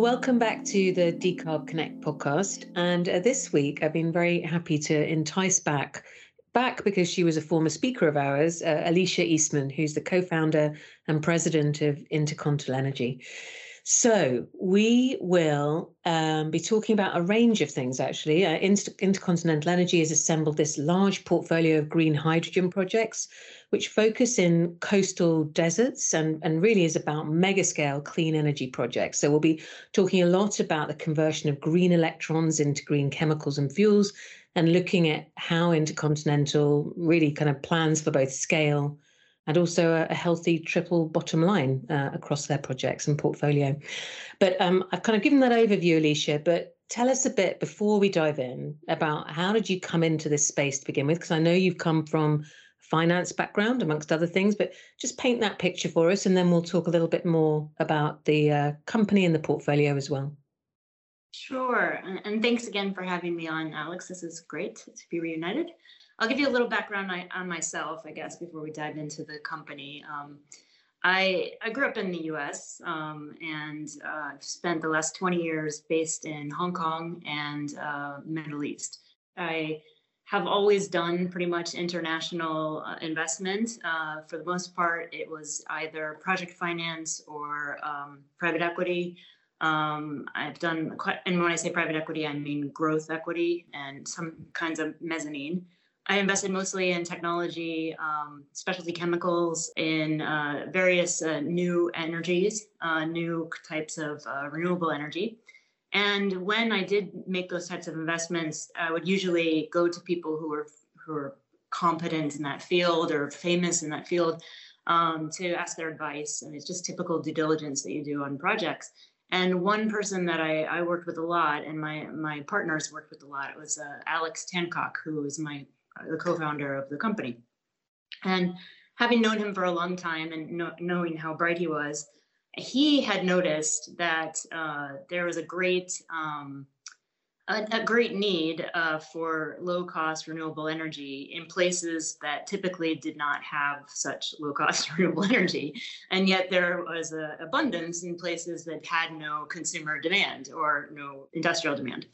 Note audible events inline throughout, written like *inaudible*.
Welcome back to the Decarb Connect podcast. And uh, this week, I've been very happy to entice back, back because she was a former speaker of ours, uh, Alicia Eastman, who's the co-founder and president of Intercontinental Energy. So we will um, be talking about a range of things. Actually, uh, Inter- Intercontinental Energy has assembled this large portfolio of green hydrogen projects, which focus in coastal deserts and, and really is about mega scale clean energy projects. So we'll be talking a lot about the conversion of green electrons into green chemicals and fuels, and looking at how Intercontinental really kind of plans for both scale and also a, a healthy triple bottom line uh, across their projects and portfolio. But um, I've kind of given that overview, Alicia, but tell us a bit before we dive in about how did you come into this space to begin with? Because I know you've come from finance background amongst other things but just paint that picture for us and then we'll talk a little bit more about the uh, company and the portfolio as well sure and thanks again for having me on alex this is great to be reunited I'll give you a little background on myself, I guess, before we dive into the company. Um, I, I grew up in the US um, and uh, spent the last 20 years based in Hong Kong and uh, Middle East. I have always done pretty much international uh, investment. Uh, for the most part, it was either project finance or um, private equity. Um, I've done quite, and when I say private equity, I mean growth equity and some kinds of mezzanine. I invested mostly in technology, um, specialty chemicals, in uh, various uh, new energies, uh, new types of uh, renewable energy. And when I did make those types of investments, I would usually go to people who were who are competent in that field or famous in that field um, to ask their advice. And it's just typical due diligence that you do on projects. And one person that I, I worked with a lot, and my my partners worked with a lot, it was uh, Alex Tancock, who was my the co-founder of the company. And having known him for a long time and know, knowing how bright he was, he had noticed that uh, there was a great um, a, a, great need uh, for low cost renewable energy in places that typically did not have such low cost *laughs* renewable energy. And yet there was an abundance in places that had no consumer demand or no industrial demand.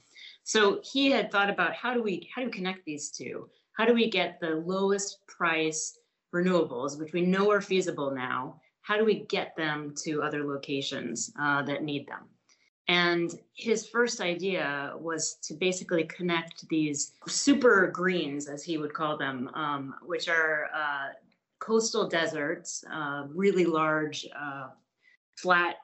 So he had thought about how do we how do we connect these two? how do we get the lowest price renewables, which we know are feasible now, how do we get them to other locations uh, that need them? And his first idea was to basically connect these super greens, as he would call them, um, which are uh, coastal deserts, uh, really large, uh, flat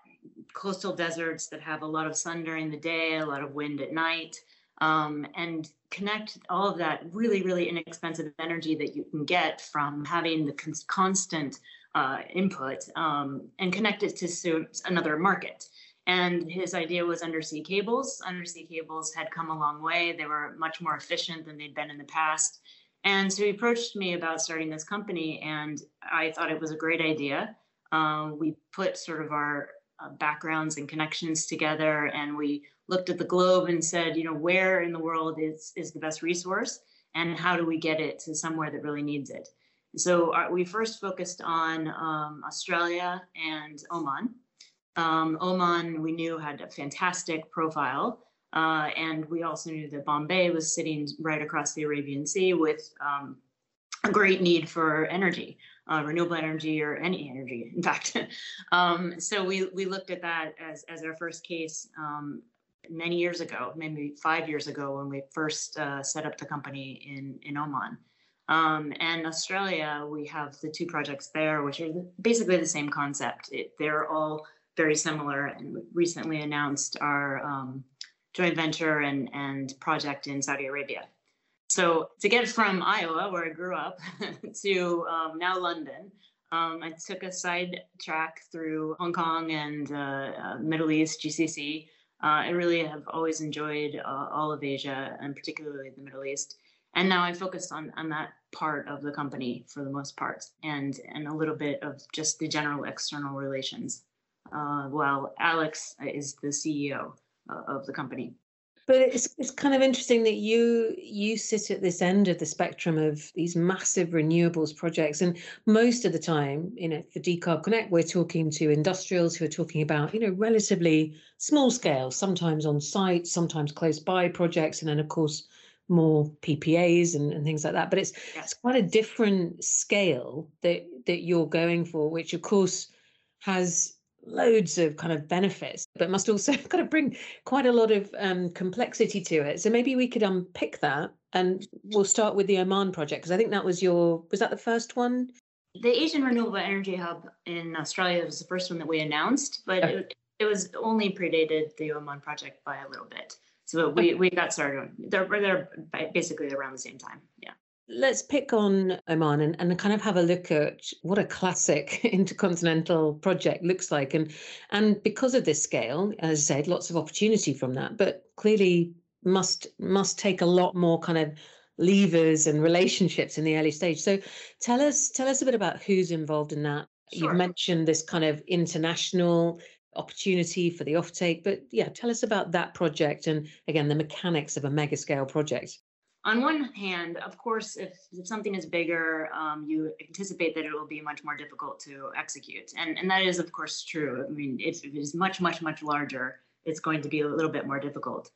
coastal deserts that have a lot of sun during the day, a lot of wind at night, um, and connect all of that really, really inexpensive energy that you can get from having the cons- constant uh, input um, and connect it to another market. And his idea was undersea cables. Undersea cables had come a long way. They were much more efficient than they'd been in the past. And so he approached me about starting this company, and I thought it was a great idea. Uh, we put sort of our uh, backgrounds and connections together, and we looked at the globe and said, you know, where in the world is is the best resource, and how do we get it to somewhere that really needs it? So our, uh, we first focused on um, Australia and Oman. Um, Oman, we knew had a fantastic profile, uh, and we also knew that Bombay was sitting right across the Arabian Sea with um, a great need for energy uh, renewable energy or any energy, *laughs* in fact. um, so we, we looked at that as, as our first case um, many years ago, maybe five years ago when we first uh, set up the company in, in Oman. Um, and Australia, we have the two projects there, which are basically the same concept. It, they're all very similar, and we recently announced our um, joint venture and, and project in Saudi Arabia. So to get from Iowa, where I grew up, *laughs* to um, now London, um, I took a side track through Hong Kong and uh, uh, Middle East, GCC. Uh, I really have always enjoyed uh, all of Asia and particularly the Middle East. And now I focus on, on that part of the company for the most part and, and a little bit of just the general external relations. Uh, while Alex is the CEO uh, of the company. but it's it's kind of interesting that you you sit at this end of the spectrum of these massive renewables projects, and most of the time, you know, for Decarb Connect, we're talking to industrials who are talking about you know relatively small scale, sometimes on site, sometimes close by projects, and then of course more PPAs and, and things like that. But it's yes. it's quite a different scale that that you're going for, which of course has loads of kind of benefits, but must also *laughs* kind of bring quite a lot of um, complexity to it. So maybe we could unpick that, and we'll start with the Oman project because I think that was your was that the first one? The Asian Renewable Energy Hub in Australia was the first one that we announced, but it, it was only predated the Oman project by a little bit. So we, we got started. They're they're basically around the same time. Yeah. Let's pick on Oman and, and kind of have a look at what a classic *laughs* intercontinental project looks like. And and because of this scale, as I said, lots of opportunity from that, but clearly must must take a lot more kind of levers and relationships in the early stage. So tell us tell us a bit about who's involved in that. Sure. You've mentioned this kind of international opportunity for the offtake. But yeah, tell us about that project and again the mechanics of a mega scale project. On one hand, of course, if, if something is bigger, um, you anticipate that it will be much more difficult to execute, and and that is of course true. I mean, if it is much much much larger, it's going to be a little bit more difficult.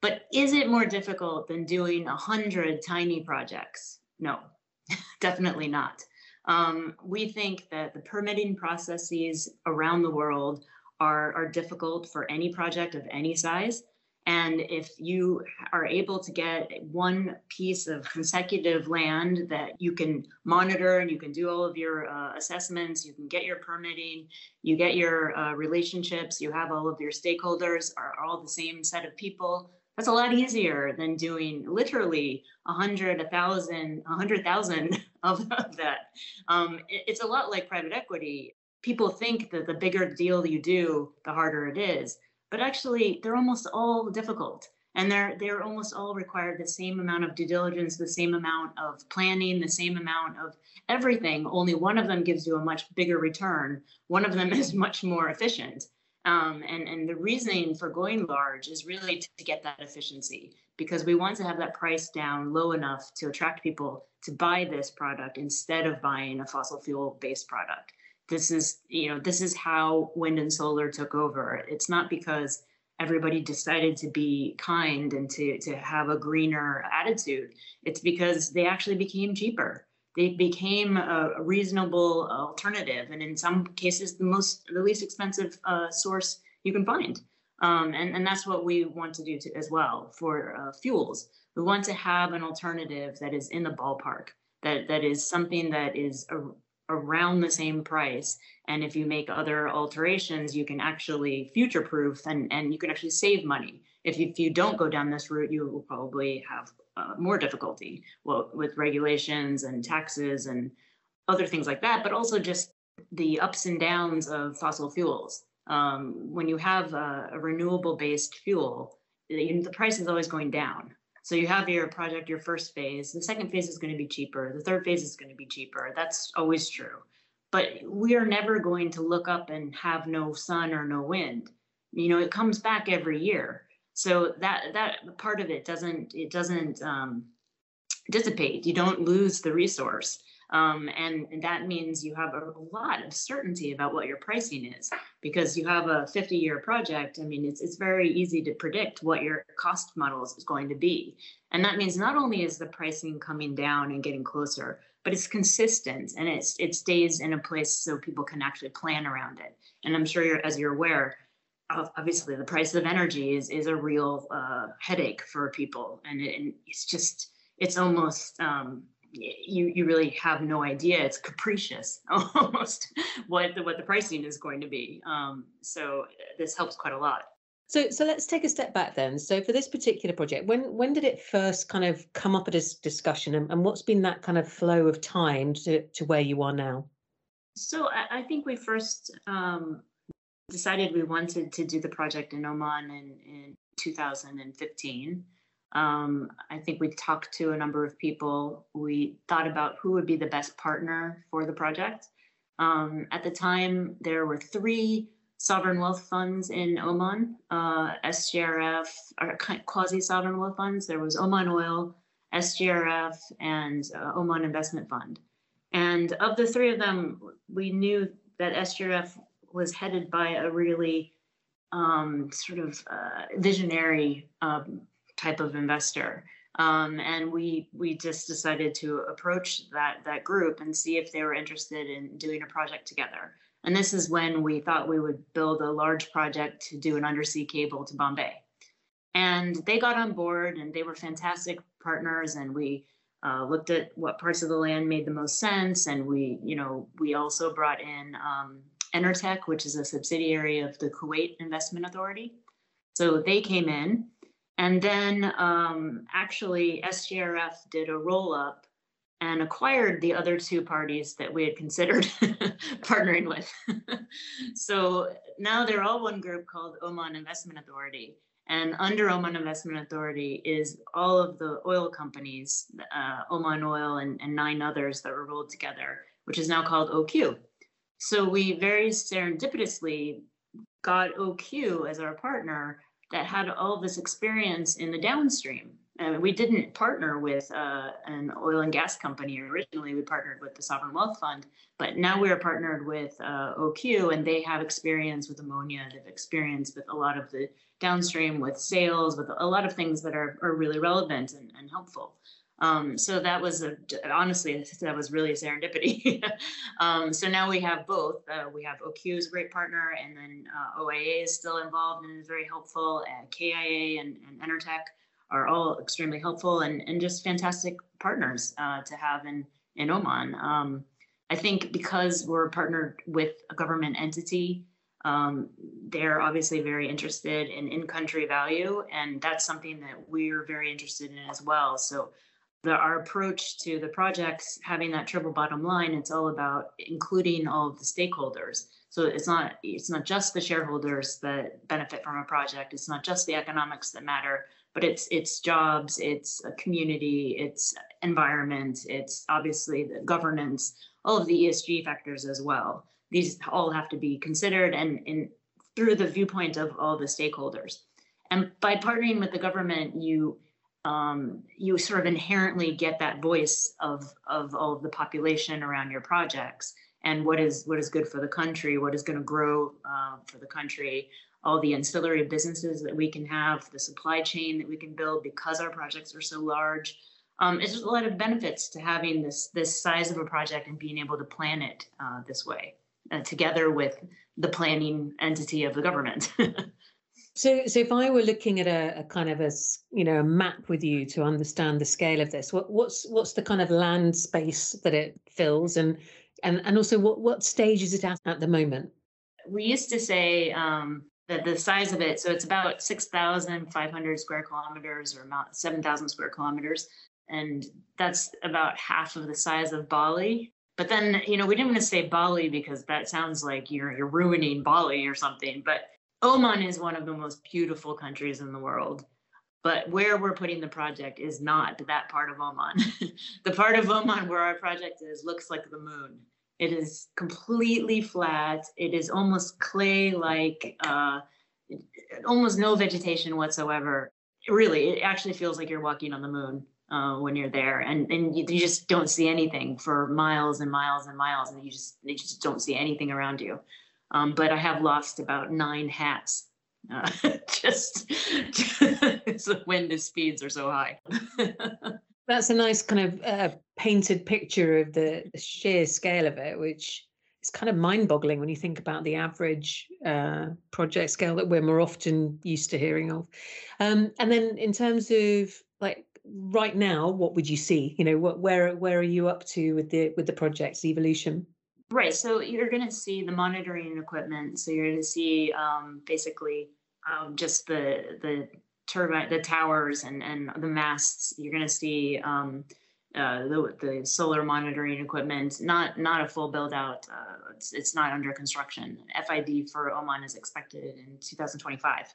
But is it more difficult than doing a hundred tiny projects? No, *laughs* definitely not. Um, we think that the permitting processes around the world are, are difficult for any project of any size. And if you are able to get one piece of consecutive land that you can monitor and you can do all of your uh, assessments, you can get your permitting, you get your uh, relationships, you have all of your stakeholders are all the same set of people. That's a lot easier than doing literally a hundred, a thousand, a hundred thousand *laughs* of, that. Um, it, it's a lot like private equity people think that the bigger deal you do, the harder it is. But actually, they're almost all difficult. And they're they're almost all require the same amount of due diligence, the same amount of planning, the same amount of everything. Only one of them gives you a much bigger return. One of them *laughs* is much more efficient. Um, and, and the reasoning for going large is really to, to get that efficiency because we want to have that price down low enough to attract people to buy this product instead of buying a fossil fuel based product this is you know this is how wind and solar took over. It's not because everybody decided to be kind and to to have a greener attitude. It's because they actually became cheaper. They became a reasonable alternative and in some cases the most the least expensive uh, source you can find. Um, and, and that's what we want to do to, as well for uh, fuels. We want to have an alternative that is in the ballpark that that is something that is a, around the same price. And if you make other alterations, you can actually future proof and, and you can actually save money. If you, if you don't go down this route, you will probably have uh, more difficulty well, with regulations and taxes and other things like that, but also just the ups and downs of fossil fuels. Um, when you have a, a renewable based fuel, the, the price is always going down. So you have your project, your first phase. The second phase is going to be cheaper. The third phase is going to be cheaper. That's always true. But we are never going to look up and have no sun or no wind. You know, it comes back every year. So that that part of it doesn't it doesn't um, dissipate. You don't lose the resource. Um, and, that means you have a, lot of certainty about what your pricing is because you have a 50 year project. I mean, it's, it's very easy to predict what your cost models is going to be. And that means not only is the pricing coming down and getting closer, but it's consistent and it's, it stays in a place so people can actually plan around it. And I'm sure you're, as you're aware, obviously the price of energy is, is a real uh, headache for people. And, it, and it's just, it's almost um, you you really have no idea. It's capricious *laughs* almost what the, what the pricing is going to be. Um, so this helps quite a lot. So so let's take a step back then. So for this particular project, when when did it first kind of come up at this discussion, and, and what's been that kind of flow of time to to where you are now? So I, I think we first um, decided we wanted to do the project in Oman in, in 2015. Um, I think we talked to a number of people. We thought about who would be the best partner for the project. Um, at the time, there were three sovereign wealth funds in Oman, uh, SGRF, or quasi sovereign wealth funds. There was Oman Oil, SGRF, and uh, Oman Investment Fund. And of the three of them, we knew that SGRF was headed by a really um, sort of uh, visionary um, type of investor. Um, and we we just decided to approach that that group and see if they were interested in doing a project together. And this is when we thought we would build a large project to do an undersea cable to Bombay. And they got on board, and they were fantastic partners. And we uh, looked at what parts of the land made the most sense, and we you know we also brought in um, Enertech, which is a subsidiary of the Kuwait Investment Authority. So they came in and then um, actually, SGRF did a roll up and acquired the other two parties that we had considered *laughs* partnering with. *laughs* so now they're all one group called Oman Investment Authority. And under Oman Investment Authority is all of the oil companies, uh, Oman Oil and, and nine others that were rolled together, which is now called OQ. So we very serendipitously got OQ as our partner that had all this experience in the downstream. And we didn't partner with uh, an oil and gas company originally. We partnered with the Sovereign Wealth Fund, but now we are partnered with uh, OQ, and they have experience with ammonia. They've experience with a lot of the downstream, with sales, with a lot of things that are, are really relevant and, and helpful. Um, so that was a, honestly, that was really a serendipity. *laughs* um, so now we have both. Uh, we have OQ is a great partner, and then uh, OIA is still involved and is very helpful. And KIA and, and Enertech are all extremely helpful and, and just fantastic partners uh, to have in, in Oman. Um, I think because we're partnered with a government entity, um, they're obviously very interested in in-country value, and that's something that we're very interested in as well. So the, our approach to the projects having that triple bottom line it's all about including all of the stakeholders. So it's not it's not just the shareholders that benefit from a project it's not just the economics that matter but it's it's jobs it's a community it's environment it's obviously the governance all of the esg factors as well. These all have to be considered and in through the viewpoint of all the stakeholders. And by partnering with the government you um, you sort of inherently get that voice of of all of the population around your projects and what is what is good for the country, what is going to grow uh, for the country, all the ancillary businesses that we can have, the supply chain that we can build because our projects are so large. Um, it's just a lot of benefits to having this this size of a project and being able to plan it uh, this way, uh, together with the planning entity of the government. *laughs* So, so if I were looking at a, a, kind of a you know a map with you to understand the scale of this, what, what's what's the kind of land space that it fills, and and and also what what stage is it at at the moment? We used to say um, that the size of it, so it's about six thousand five hundred square kilometers or about seven thousand square kilometers, and that's about half of the size of Bali. But then, you know, we didn't want to say Bali because that sounds like you're you're ruining Bali or something. But Oman is one of the most beautiful countries in the world, but where we're putting the project is not that part of Oman. *laughs* the part of Oman where our project is looks like the moon. It is completely flat. It is almost clay like, uh, almost no vegetation whatsoever. Really, it actually feels like you're walking on the moon. Uh, when you're there and, and you, you, just don't see anything for miles and miles and miles and you just you just don't see anything around you um, but I have lost about nine hats. Uh, *laughs* just *laughs* the wind speeds are so high. *laughs* That's a nice kind of uh, painted picture of the, the, sheer scale of it, which is kind of mind-boggling when you think about the average uh, project scale that we're more often used to hearing of. Um, and then in terms of like right now, what would you see? You know, what where where are you up to with the with the project's evolution? Right. So you're going to see the monitoring equipment. So you're going to see um, basically um, just the the turbine, the towers, and and the masts. You're going to see um, uh, the the solar monitoring equipment. Not not a full build out. Uh, it's it's not under construction. FID for Oman is expected in 2025.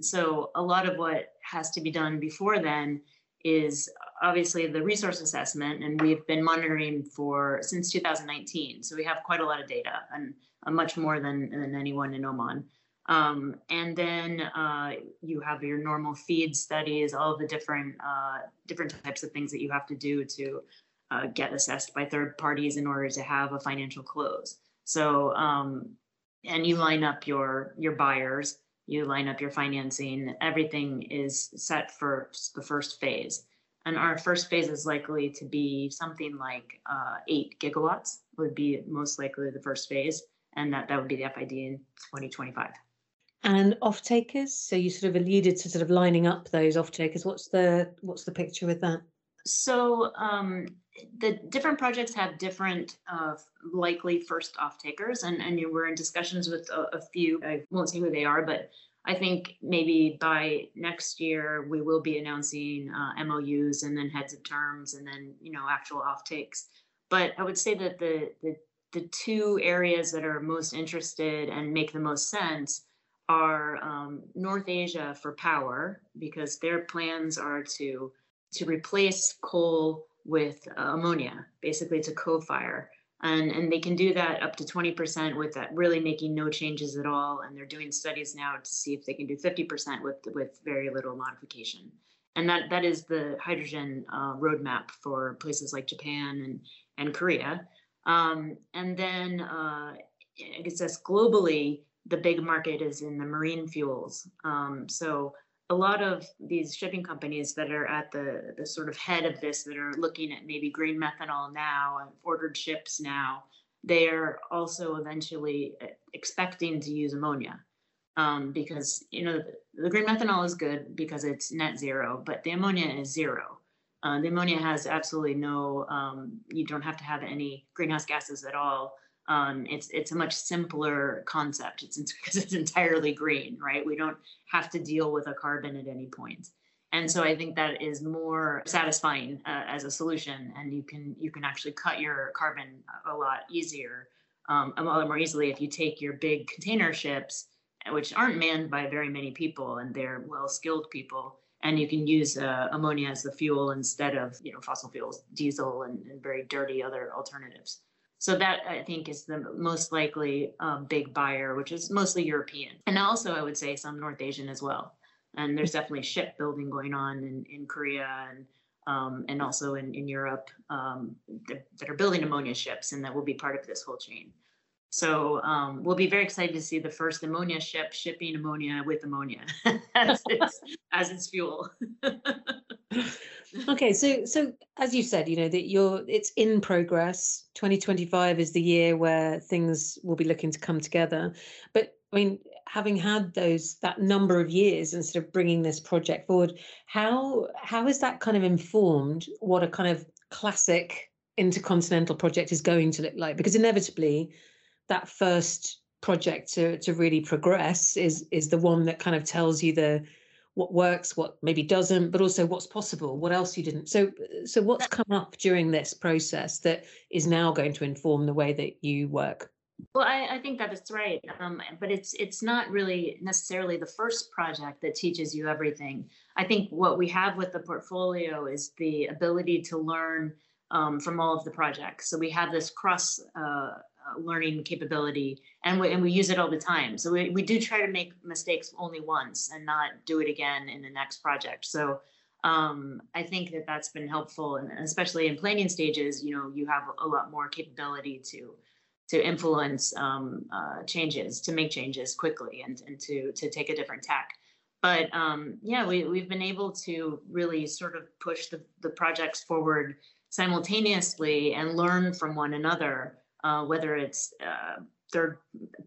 So a lot of what has to be done before then is obviously the resource assessment, and we've been monitoring for since 2019. So we have quite a lot of data and uh, much more than, than anyone in Oman. Um, and then uh, you have your normal feed studies, all the different uh, different types of things that you have to do to uh, get assessed by third parties in order to have a financial close. So, um, and you line up your your buyers, you line up your financing. Everything is set for the first phase, and our first phase is likely to be something like uh, eight gigawatts. Would be most likely the first phase, and that that would be the FID in 2025 and off takers? So you sort of alluded to sort of lining up those off takers. What's the what's the picture with that? So um, the different projects have different uh, likely first off takers. And and you were in discussions with a, a, few. I won't say who they are but i think maybe by next year we will be announcing uh, mous and then heads of terms and then you know actual off takes but i would say that the the the two areas that are most interested and make the most sense are um, North Asia for power because their plans are to to replace coal with uh, ammonia, basically to co-fire. And, and they can do that up to 20% with that really making no changes at all. And they're doing studies now to see if they can do 50% with, with very little modification. And that, that is the hydrogen uh, roadmap for places like Japan and, and Korea. Um, and then uh, it says globally, the big market is in the marine fuels. Um, so a lot of these shipping companies that are at the, the sort of head of this that are looking at maybe green methanol now and ordered ships now, they are also eventually uh, expecting to use ammonia. Um, because you know the, the, green methanol is good because it's net zero, but the ammonia is zero. Uh, the ammonia has absolutely no. Um, you don't have to have any greenhouse gases at all um, it's it's a much simpler concept. It's because *laughs* it's entirely green, right? We don't have to deal with a carbon at any point, and so I think that is more satisfying uh, as a solution. And you can you can actually cut your carbon a lot easier, um, a lot more easily if you take your big container ships, which aren't manned by very many people and they're well skilled people, and you can use uh, ammonia as the fuel instead of you know fossil fuels, diesel, and, and very dirty other alternatives. So that I think is the most likely um, big buyer, which is mostly European, and also I would say some North Asian as well. And there's definitely shipbuilding going on in, in Korea and um, and also in, in Europe um, that, that, are building ammonia ships and that will be part of this whole chain. So um, we'll be very excited to see the first ammonia ship shipping ammonia with ammonia *laughs* as, its, as its fuel. *laughs* okay so so as you said you know that you're it's in progress. 2025 is the year where things will be looking to come together. But i mean having had those that number of years instead of bringing this project forward how how is that kind of informed what a kind of classic intercontinental project is going to look like? Because inevitably that first project to to really progress is is the one that kind of tells you the what works, what maybe doesn't, but also what's possible, what else you didn't. So, so what's come up during this process that is now going to inform the way that you work? Well, I, I think that is right, um, but it's it's not really necessarily the first project that teaches you everything. I think what we have with the portfolio is the ability to learn um, from all of the projects. So we have this cross uh, learning capability and we, and we use it all the time. So we, we do try to make mistakes only once and not do it again in the next project. So um, i think that that's been helpful and especially in planning stages you know you have a lot more capability to to influence um, uh, changes to make changes quickly and, and to to take a different tack. But um, yeah we, we've been able to really sort of push the, the projects forward simultaneously and learn from one another uh, whether it's uh, third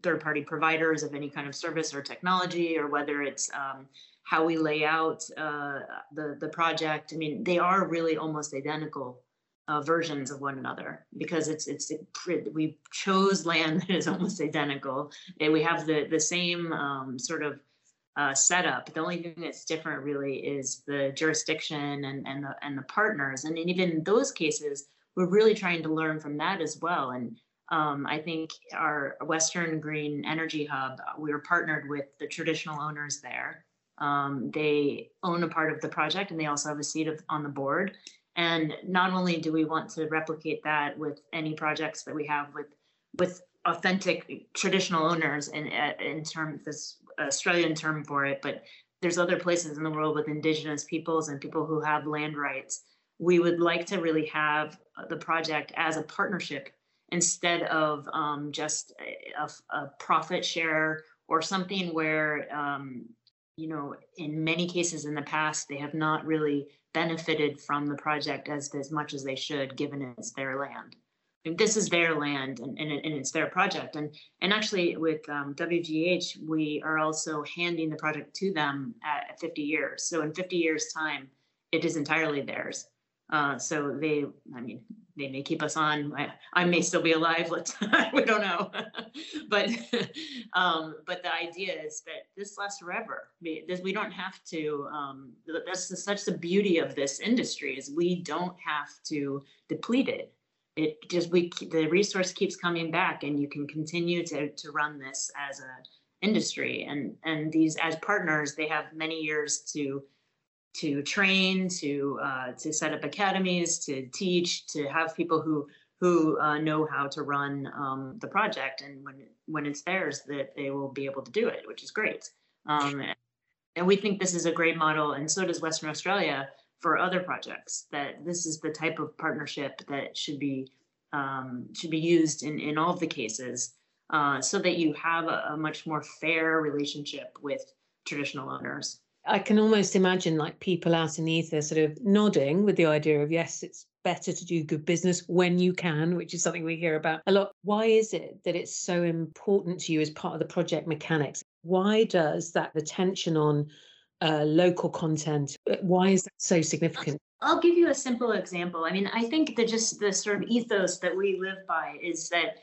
third party providers of any kind of service or technology, or whether it's um, how we lay out uh, the the project. I mean, they are really almost identical uh, versions of one another because it's it's it, we chose land that is almost identical. And we have the the same um, sort of uh, setup. The only thing that's different really is the jurisdiction and and the and the partners. And even in those cases, we're really trying to learn from that as well. And um, I think our Western Green Energy Hub, we were partnered with the traditional owners there. Um, they own a part of the project and they also have a seat of, on the board. And not only do we want to replicate that with any projects that we have with with authentic traditional owners and in term this Australian term for it, but there's other places in the world with indigenous peoples and people who have land rights. We would like to really have the project as a partnership instead of um, just a, a, profit share or something where um, you know in many cases in the past they have not really benefited from the project as as much as they should given it's their land. This is their land and, and, and, it's their project. And and actually with um, wgh we are also handing the project to them at 50 years. So in 50 years time it is entirely theirs uh, so they i mean they may keep us on. I, I may still be alive. Let's *laughs* we don't know, *laughs* but *laughs* um, but the idea is that this lasts forever. We, this, we don't have to. Um, that's the, such the beauty of this industry is we don't have to deplete it. It just we the resource keeps coming back, and you can continue to to run this as a industry. And and these as partners, they have many years to to train, to uh, to set up academies, to teach, to have people who who uh, know how to run um, the project, and when when it's theirs, that they will be able to do it, which is great. Um, and we think this is a great model, and so does Western Australia for other projects. That this is the type of partnership that should be um, should be used in in all of the cases, uh, so that you have a, a much more fair relationship with traditional owners. I can almost imagine like people out in the ether sort of nodding with the idea of yes, it's better to do good business when you can, which is something we hear about a lot. Why is it that it's so important to you as part of the project mechanics? Why does that attention on uh, local content, uh, why is that so significant? I'll give you a simple example. I mean, I think that just the sort of ethos that we live by is that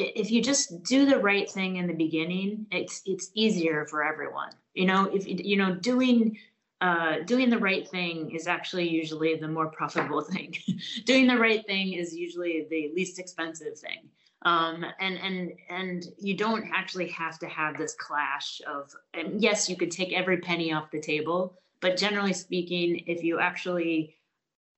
if you just do the right thing in the beginning, it's it's easier for everyone. You know, if you know doing uh, doing the right thing is actually usually the more profitable *laughs* thing. doing the right thing is usually the least expensive thing. Um, and and and you don't actually have to have this clash of. And yes, you could take every penny off the table, but generally speaking, if you actually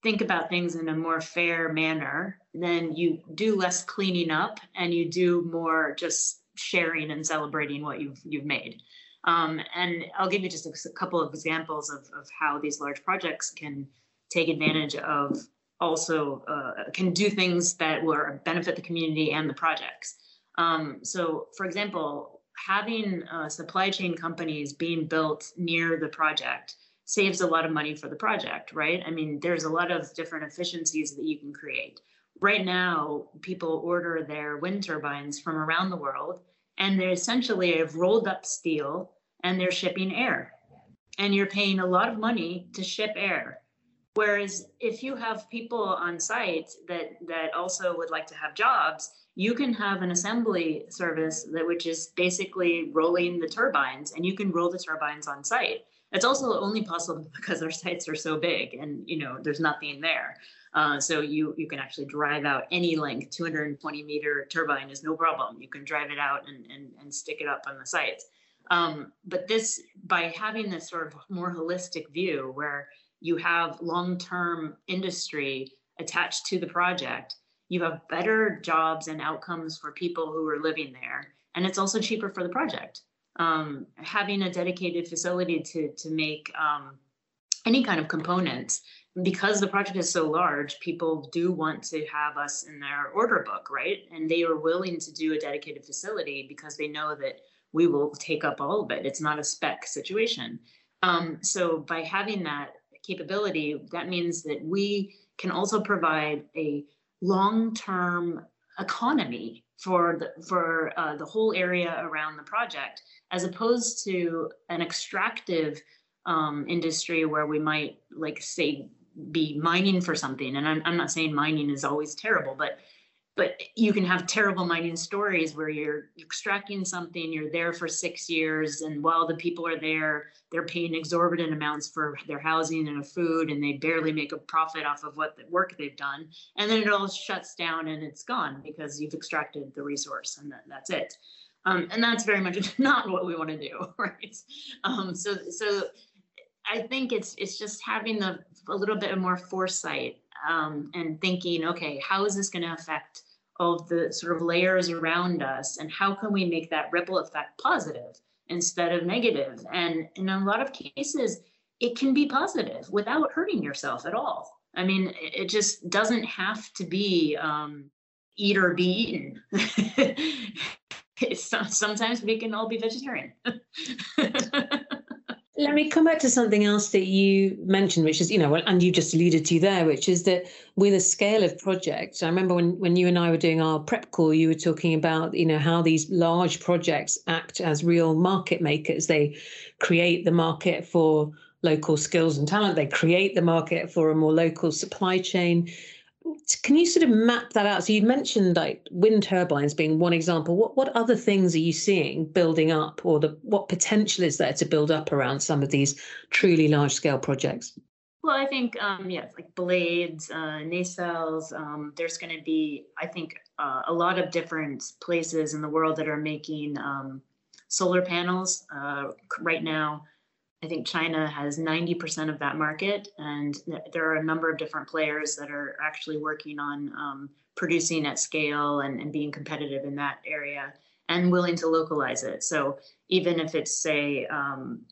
think about things in a more fair manner, then you do less cleaning up and you do more just sharing and celebrating what you've you've made. Um, and I'll give you just a, a couple of examples of, of how these large projects can take advantage of also uh, can do things that will benefit the community and the projects. Um, so, for example, having uh, supply chain companies being built near the project saves a lot of money for the project, right? I mean, there's a lot of different efficiencies that you can create. Right now, people order their wind turbines from around the world, and they essentially have rolled up steel and they're shipping air. And you're paying a lot of money to ship air. Whereas if you have people on site that that also would like to have jobs, you can have an assembly service that which is basically rolling the turbines and you can roll the turbines on site it's also only possible *laughs* because our sites are so big and you know there's nothing there. Uh, so you you can actually drive out any length, 220 meter turbine is no problem. You can drive it out and and, and stick it up on the site. Um, but this by having this sort of more holistic view where you have long-term industry attached to the project, you have better jobs and outcomes for people who are living there, and it's also cheaper for the project um, having a dedicated facility to to make um, any kind of components. Because the project is so large people do want to have us in their order book right? And they are willing to do a dedicated facility because they know that we will take up all of it. It's not a spec situation. Um, so by having that capability that means that we can also provide a long-term economy for the for uh, the whole area around the project, as opposed to an extractive um, industry where we might like say be mining for something. And I'm I'm not saying mining is always terrible, but but you can have terrible mining stories where you're extracting something you're there for six years and while the people are there they're paying exorbitant amounts for their housing and food and they barely make a profit off of what the work they've done. And then it all shuts down and it's gone because you've extracted the resource and that, that's it. Um, and that's very much *laughs* not what we want to do *laughs* right? Um, so so i think it's it's just having the a little bit more foresight um, and thinking, okay, how is this going to affect all of the sort of layers around us, and how can we make that ripple effect positive instead of negative? And in a lot of cases, it can be positive without hurting yourself at all. I mean, it just doesn't have to be um, eat or be eaten. *laughs* sometimes we can all be vegetarian. *laughs* Let me come back to something else that you mentioned, which is, you know, and you just alluded to there, which is that with a scale of projects, I remember when, when you and I were doing our prep call, you were talking about, you know, how these large projects act as real market makers. They create the market for local skills and talent, they create the market for a more local supply chain can you sort of map that out? So you mentioned like wind turbines being one example. What what other things are you seeing building up, or the what potential is there to build up around some of these truly large scale projects? Well, I think um, yeah, like blades, uh, nacelles. Um, there's going to be, I think, uh, a lot of different places in the world that are making um, solar panels. Uh, right now, I think China has 90% of that market, and there are a number of different players that are actually working on um, producing at scale and, and, being competitive in that area and willing to localize it. So even if it's say, um,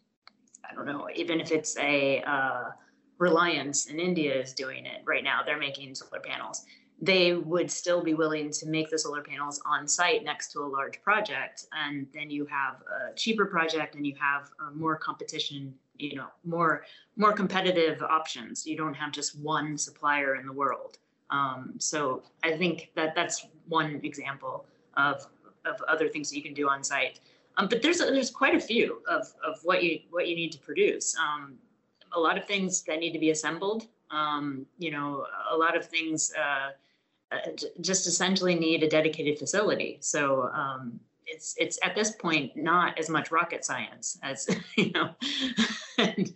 I don't know, even if it's a uh, Reliance in India is doing it right now, they're making solar panels they would still be willing to make the solar panels on site next to a large project. And then you have a cheaper project and you have uh, more competition you know more more competitive options. You don't have just one supplier in the world. Um, so i think that that's one example of of other things that you can do on site. Um, but there's there's quite a few of of what you what you need to produce. Um, a lot of things that need to be assembled. Um, you know a lot of things uh, uh, just essentially need a dedicated facility. So um, it's it's at this point not as much rocket science as *laughs* you know, and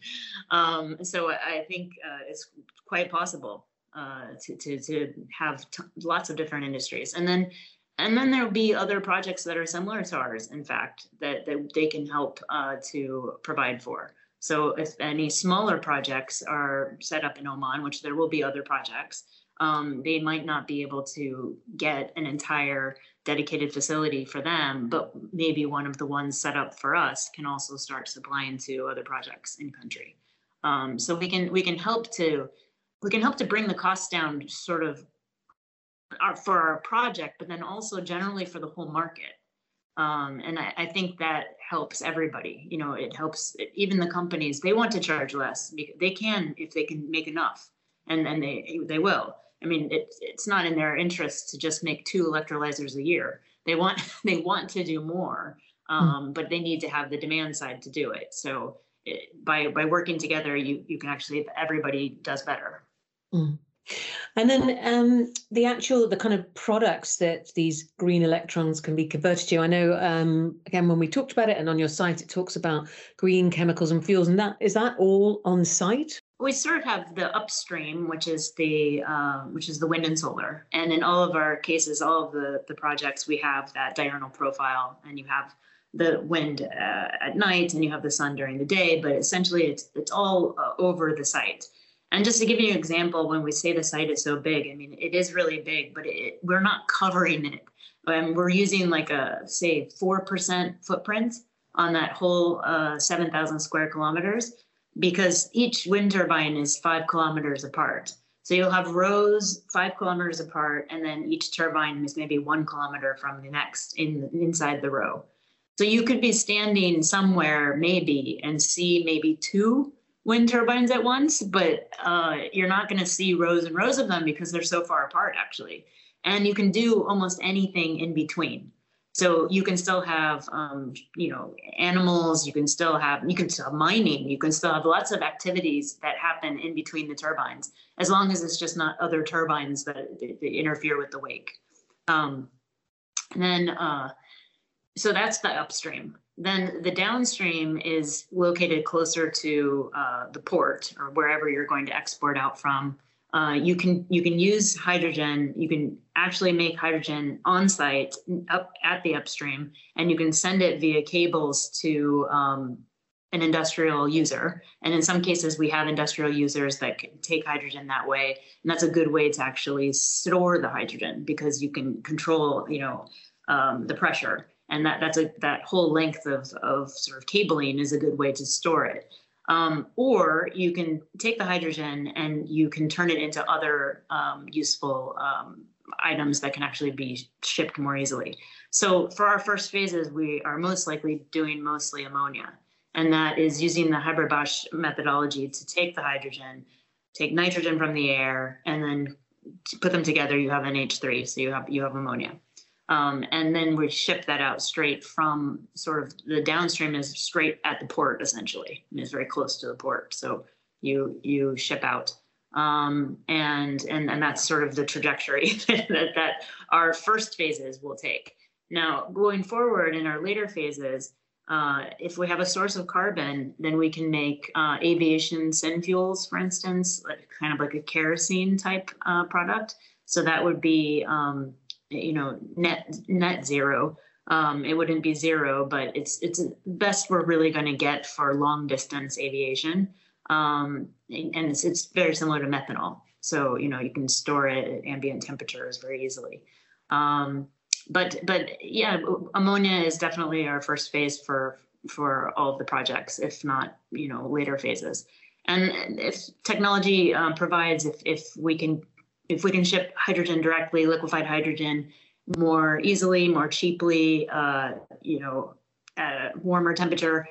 um, so I think uh, it's quite possible uh, to, to to have t- lots of different industries, and then and then there'll be other projects that are similar to ours. In fact, that that they can help uh, to provide for. So if any smaller projects are set up in Oman, which there will be other projects, um, they might not be able to get an entire dedicated facility for them, but maybe one of the ones set up for us can also start supplying to other projects in country. Um, so we can we can help to we can help to bring the costs down, sort of, our, for our project, but then also generally for the whole market. Um, and I, I, think that helps everybody. You know, it helps even the companies. They want to charge less. They can if they can make enough, and and they they will. I mean, it's it's not in their interest to just make two electrolyzers a year. They want *laughs* they want to do more, hmm. um, but they need to have the demand side to do it. So it, by by working together, you you can actually everybody does better. Mm. And then um, the actual the kind of products that these green electrons can be converted to. I know um, again when we talked about it, and on your site it talks about green chemicals and fuels, and that is that all on site? We sort of have the upstream, which is the uh, which is the wind and solar, and in all of our cases, all of the the projects, we have that diurnal profile, and you have the wind uh, at night, and you have the sun during the day. But essentially, it's it's all uh, over the site. And just to give you an example, when we say the site is so big, I mean it is really big, but it, we're not covering it. Um, we're using like a say four percent footprint on that whole uh, seven thousand square kilometers because each wind turbine is five kilometers apart. So you'll have rows five kilometers apart, and then each turbine is maybe one kilometer from the next in inside the row. So you could be standing somewhere maybe and see maybe two wind turbines at once, but uh, you're not going to see rows and rows of them because they're so far apart actually. And you can do almost anything in between. So you can still have, um, you know, animals. You can still have, you can still have mining. You can still have lots of activities that happen in between the turbines, as long as it's just not other turbines that, that, that interfere with the wake. Um, and then, uh, so that's the upstream. Then the downstream is located closer to uh, the port or wherever you're going to export out from. Uh, you can you can use hydrogen. You can actually make hydrogen on site up at the upstream, and you can send it via cables to um, an industrial user. And in some cases, we have industrial users that can take hydrogen that way. And that's a good way to actually store the hydrogen because you can control, you know, um, the pressure. And that, that's a, that whole length of, of sort of cabling is a good way to store it. Um, or you can take the hydrogen and you can turn it into other um, useful um, items that can actually be shipped more easily. So for our first phases, we are most likely doing mostly ammonia. And that is using the Haber-Bosch methodology to take the hydrogen, take nitrogen from the air, and then put them together, you have NH3, so you have you have ammonia. Um, and then we ship that out straight from sort of the downstream is straight at the port essentially, and is very close to the port. So you you ship out um, and and and that's sort of the trajectory *laughs* that, that our first phases will take. Now, going forward in our later phases, uh, if we have a source of carbon, then we can make uh, aviation synfuels, for instance, like, kind of like a kerosene type uh, product. So that would be, um, you know, net net zero. Um, it wouldn't be zero, but it's it's best we're really going to get for long distance aviation um, and it's, it's very similar to methanol. So you know you can store it at ambient temperatures very easily. Um, but but yeah, ammonia is definitely our first phase for for all of the projects, if not you know later phases. And if technology um, provides, if if we can if we can ship hydrogen directly, liquefied hydrogen more easily, more cheaply, uh, you know, at a warmer temperature,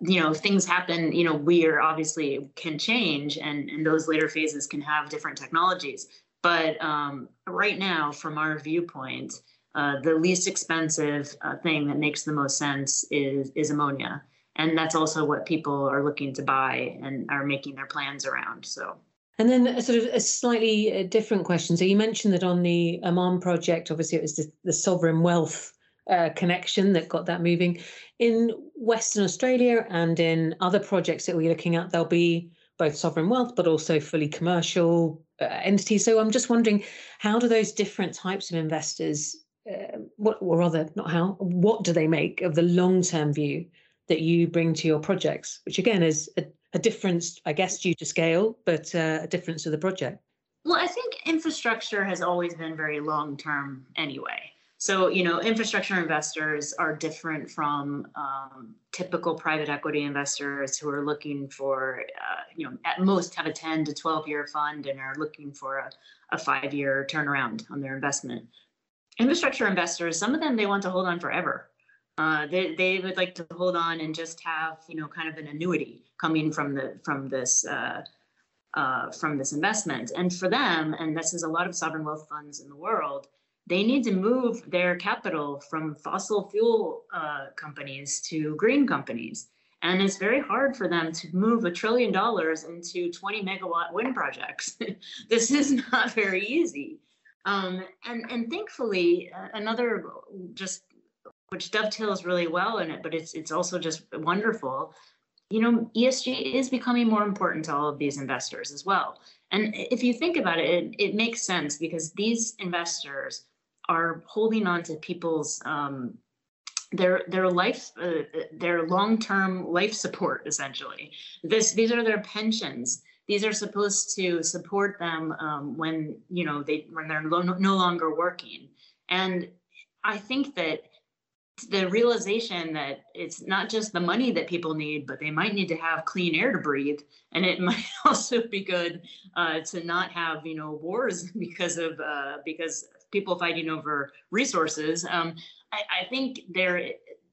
you know things happen you know we are obviously can change and and those later phases can have different technologies. But um, right now from our viewpoint uh, the least expensive uh, thing that makes the most sense is is ammonia. And that's also what people are looking to buy and are making their plans around so and then a sort of a slightly uh, different question so you mentioned that on the Oman project obviously it was the, the sovereign wealth uh, connection that got that moving. In Western Australia and in other projects that we're looking at, there'll be both sovereign wealth but also fully commercial uh, entities. So I'm just wondering, how do those different types of investors, uh, what or rather not how, what do they make of the long-term view that you bring to your projects? Which again is a, a difference, I guess, due to scale, but uh, a difference to the project. Well, I think infrastructure has always been very long-term anyway. So, you know, infrastructure investors are different from um, typical private equity investors who are looking for, uh, you know, at most have a 10 to 12 year fund and are looking for a, a five year turnaround on their investment. Infrastructure investors, some of them they want to hold on forever. Uh, they, they would like to hold on and just have, you know, kind of an annuity coming from the from this uh, uh, from this investment. And for them, and this is a lot of sovereign wealth funds in the world, they need to move their capital from fossil fuel uh, companies to green companies. And it's very hard for them to move a trillion dollars into 20 megawatt wind projects. *laughs* this is not very easy. Um, and, and thankfully, uh, another just which dovetails really well in it, but it's it's also just wonderful. You know, ESG is becoming more important to all of these investors as well. And if you think about it, it, it makes sense because these investors are holding on to people's um, their their life uh, their long-term life support essentially this these are their pensions these are supposed to support them um, when you know they when they're lo- no longer working and i think that the realization that it's not just the money that people need but they might need to have clean air to breathe and it *laughs* might also be good uh, to not have you know wars *laughs* because of uh, because people fighting over resources. Um, I, I, think there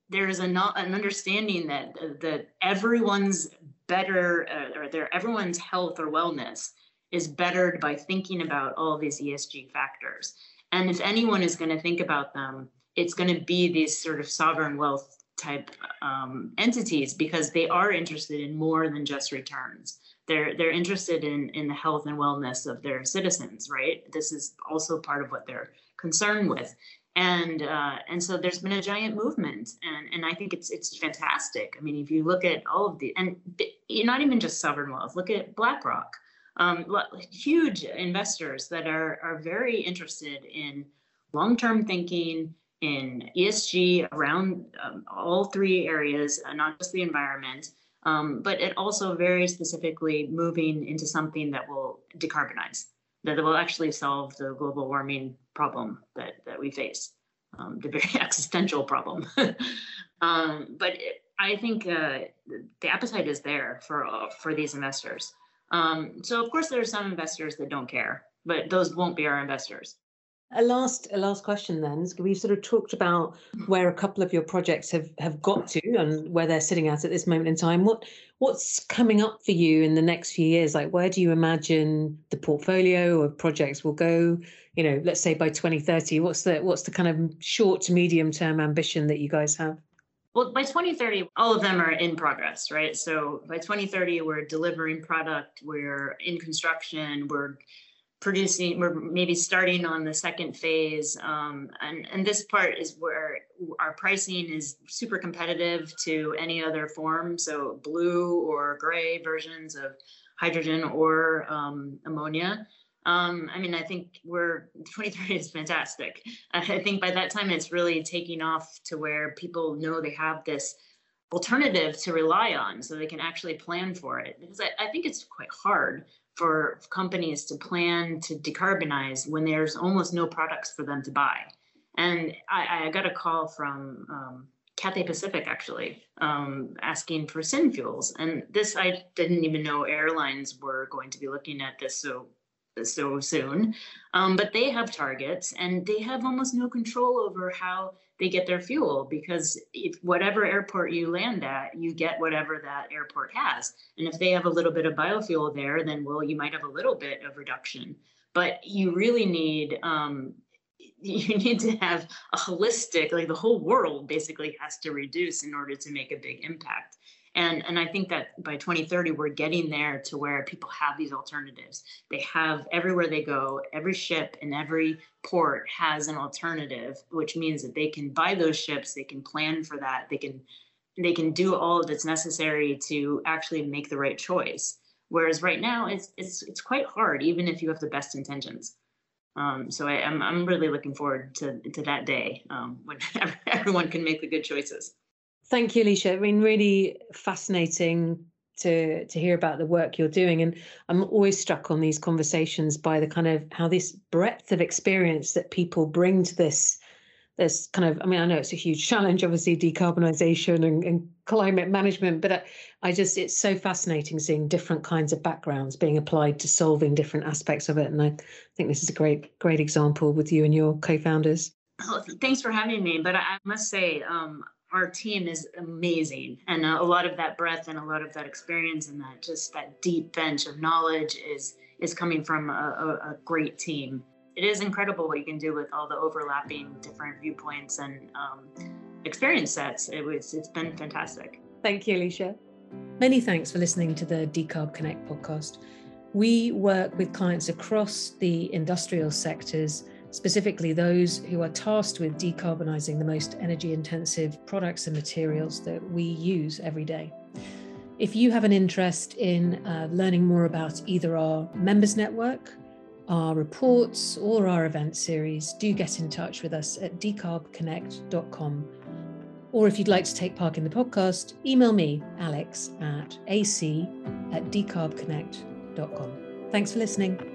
there is a not, an understanding that that everyone's better uh, or their everyone's health or wellness is bettered by thinking about all these ESG factors. And if anyone is going to think about them, it's going to be these sort of sovereign wealth type um, entities because they are interested in more than just returns. They're they're interested in in the health and wellness of their citizens right? This is also part of what they're concerned with. And uh, and so there's been a giant movement and and i think it's it's fantastic. I mean if you look at all of the and not even just sovereign wealth look at blackrock. Um, huge investors that are are very interested in long-term thinking in esg around um, all three areas uh, not just the environment Um, but it also very specifically moving into something that will decarbonize, that will actually solve the global warming problem that, that we face, um, the very *laughs* existential problem. *laughs* um, but it, I think uh, the appetite is there for uh, for these investors. Um, so of course there are some investors that don't care, but those won't be our investors. A last, a last question then. We've sort of talked about where a couple of your projects have have got to and where they're sitting at at this moment in time. What what's coming up for you in the next few years? Like, where do you imagine the portfolio of projects will go? You know, let's say by 2030. What's the what's the kind of short to medium term ambition that you guys have? Well, by 2030, all of them are in progress, right? So by 2030, we're delivering product, we're in construction, we're producing we're maybe starting on the second phase um, and and this part is where our pricing is super competitive to any other form. So blue or gray versions of hydrogen or um, ammonia. Um, i mean i think we're 2030 is fantastic. I think by that time it's really taking off to where people know they have this alternative to rely on so they can actually plan for it. Because I, I think it's quite hard for companies to plan to decarbonize when there's almost no products for them to buy. And I, I got a call from um, Cathay Pacific actually um, asking for syn fuels, and this I didn't even know airlines were going to be looking at this so so soon. Um, but they have targets, and they have almost no control over how they get their fuel because if whatever airport you land at, you get whatever that airport has. And if they have a little bit of biofuel there, then well, you might have a little bit of reduction. But you really need um, *laughs* you need to have a holistic, like the whole world basically has to reduce in order to make a big impact. And, and I think that by 2030, we're getting there to where people have these alternatives. They have everywhere they go, every ship in every port has an alternative, which means that they can buy those ships, they can plan for that, they can they can do all that's necessary to actually make the right choice. Whereas right now, it's it's it's quite hard, even if you have the best intentions. Um, so I, am I'm, I'm really looking forward to to that day um, when *laughs* everyone can make the good choices. Thank you, Alicia. I mean, really fascinating to to hear about the work you're doing, and I'm always struck on these conversations by the kind of how this breadth of experience that people bring to this. This kind of, I mean, I know it's a huge challenge, obviously, decarbonisation and, and, climate management, but I, I just, it's so fascinating seeing different kinds of backgrounds being applied to solving different aspects of it. And I think this is a great, great example with you and your co-founders. Oh, thanks for having me. But I must say, um, our team is amazing. And a lot of that breadth and a lot of that experience and that just that deep bench of knowledge is is coming from a, a, a great team. It is incredible what you can do with all the overlapping different viewpoints and um, experience sets. It was it's been fantastic. Thank you alicia. Many thanks for listening to the decarb connect podcast. We work with clients across the industrial sectors specifically those who are tasked with decarbonising the most energy intensive products and materials that we use every day. If you have an interest in uh, learning more about either our members network, our reports, or our event series, do get in touch with us at decarbconnect.com. Or if you'd like to take part in the podcast, email me, alex at ac at decarbconnect.com. Thanks for listening.